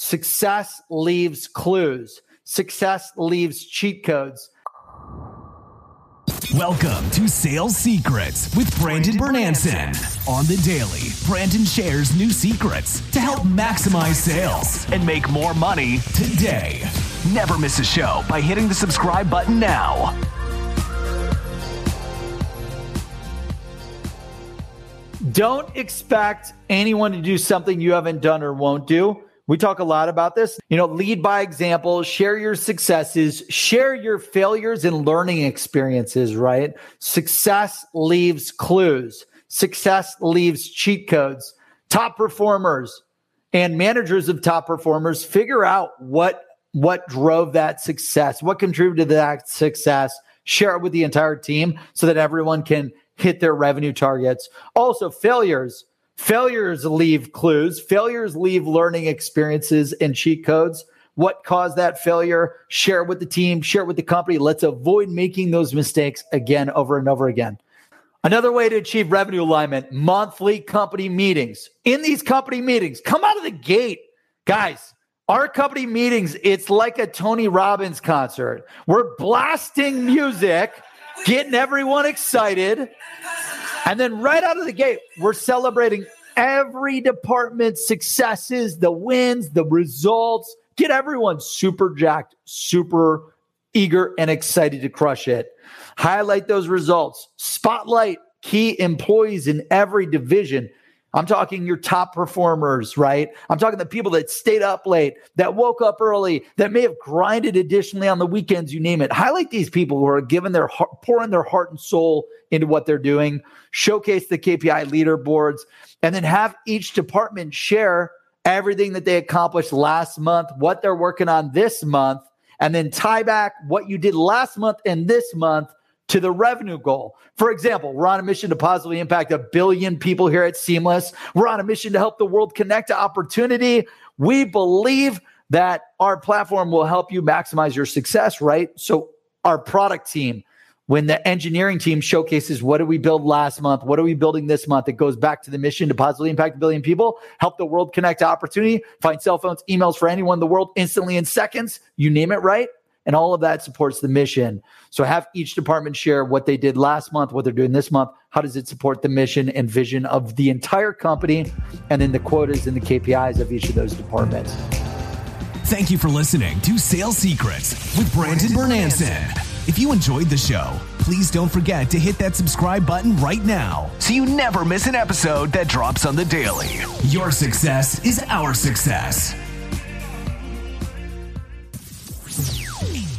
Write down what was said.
Success leaves clues. Success leaves cheat codes. Welcome to Sales Secrets with Brandon, Brandon Bornancin. On the daily, Brandon shares new secrets to help maximize sales and make more money today. Never miss a show by hitting the subscribe button now. Don't expect anyone to do something you haven't done or won't do. We talk a lot about this. You know, lead by example, share your successes, share your failures and learning experiences, right? Success leaves clues, success leaves cheat codes. Top performers and managers of top performers figure out what what drove that success, what contributed to that success, share it with the entire team so that everyone can hit their revenue targets. Also, failures Failures leave clues, failures leave learning experiences and cheat codes. What caused that failure? Share it with the team, share it with the company. Let's avoid making those mistakes again, over and over again. Another way to achieve revenue alignment monthly company meetings. In these company meetings, come out of the gate, guys. Our company meetings, it's like a Tony Robbins concert. We're blasting music, getting everyone excited. And then right out of the gate, we're celebrating every department's successes, the wins, the results. Get everyone super jacked, super eager, and excited to crush it. Highlight those results. Spotlight key employees in every division. I'm talking your top performers, right? I'm talking the people that stayed up late, that woke up early, that may have grinded additionally on the weekends, you name it. Highlight these people who are giving their heart, pouring their heart and soul into what they're doing. Showcase the KPI leaderboards, and then have each department share everything that they accomplished last month, what they're working on this month, and then tie back what you did last month and this month to the revenue goal. For example, we're on a mission to positively impact a billion people here at Seamless. We're on a mission to help the world connect to opportunity. We believe that our platform will help you maximize your success, right? So, our product team, when the engineering team showcases what did we build last month, what are we building this month, it goes back to the mission to positively impact a billion people, help the world connect to opportunity, find cell phones, emails for anyone in the world instantly in seconds. You name it, right? And all of that supports the mission. So have each department share what they did last month, what they're doing this month. How does it support the mission and vision of the entire company? And then the quotas and the KPIs of each of those departments. Thank you for listening to Sales Secrets with Brandon Bornancin. If you enjoyed the show, please don't forget to hit that subscribe button right now so you never miss an episode that drops on the daily. Your success is our success.